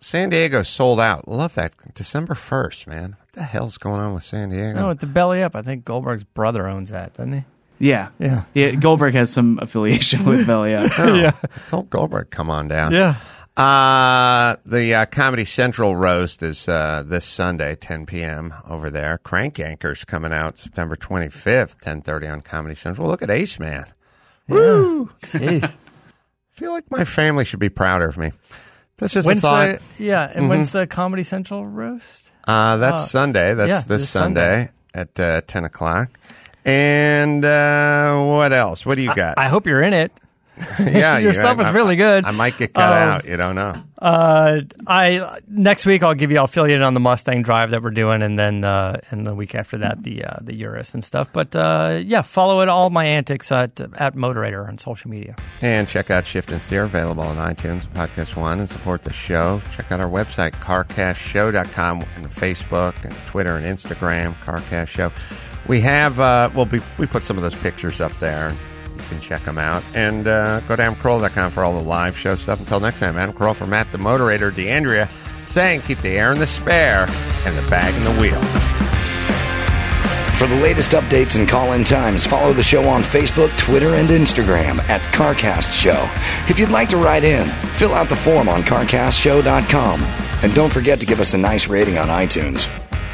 B: San Diego, sold out. Love that. December 1st, man. What the hell's going on with San Diego?
C: No, at the belly up. I think Goldberg's brother owns that, doesn't he?
D: Yeah,
C: Yeah.
D: yeah. Goldberg has some affiliation with Velia.
B: yeah. Told Goldberg, come on down.
C: Yeah.
B: Uh, the uh, Comedy Central roast is uh, this Sunday, 10 p.m. over there. Crank Yankers coming out September 25th, 10:30 on Comedy Central. Look at Ace Man. Woo!
C: Jeez.
B: feel like my family should be prouder of me. That's just
C: when's
B: a thought.
C: the yeah? And when's the Comedy Central roast?
B: Uh, that's
C: uh,
B: Sunday. That's
C: yeah,
B: this,
C: this
B: Sunday, at uh, 10 o'clock. And uh, what else? What do you got?
C: I hope you're in it.
B: yeah,
C: your
B: you-
C: stuff
B: I-
C: is really good.
B: I might get cut
C: Um,
B: out. You don't know.
C: Uh, I next week I'll give you. I'll fill you in on the Mustang drive that we're doing, and then uh, and the week after that the uh, the Urus and stuff. But uh, yeah, follow it all my antics at at Moderator on social media.
B: And check out Shift and Steer, available on iTunes, Podcast One, and support the show. Check out our website, carcastshow.com, and Facebook, and Twitter, and Instagram, Carcast Show. We have, uh, well, we, we put some of those pictures up there. You can check them out. And uh, go to adamcarolla.com for all the live show stuff. Until next time, Adam Carolla for Matt, the moderator, D'Andria, saying keep the air in the spare and the bag in the wheel.
A: For the latest updates and call in times, follow the show on Facebook, Twitter, and Instagram at CarCast Show. If you'd like to write in, fill out the form on CarCastShow.com. And don't forget to give us a nice rating on iTunes.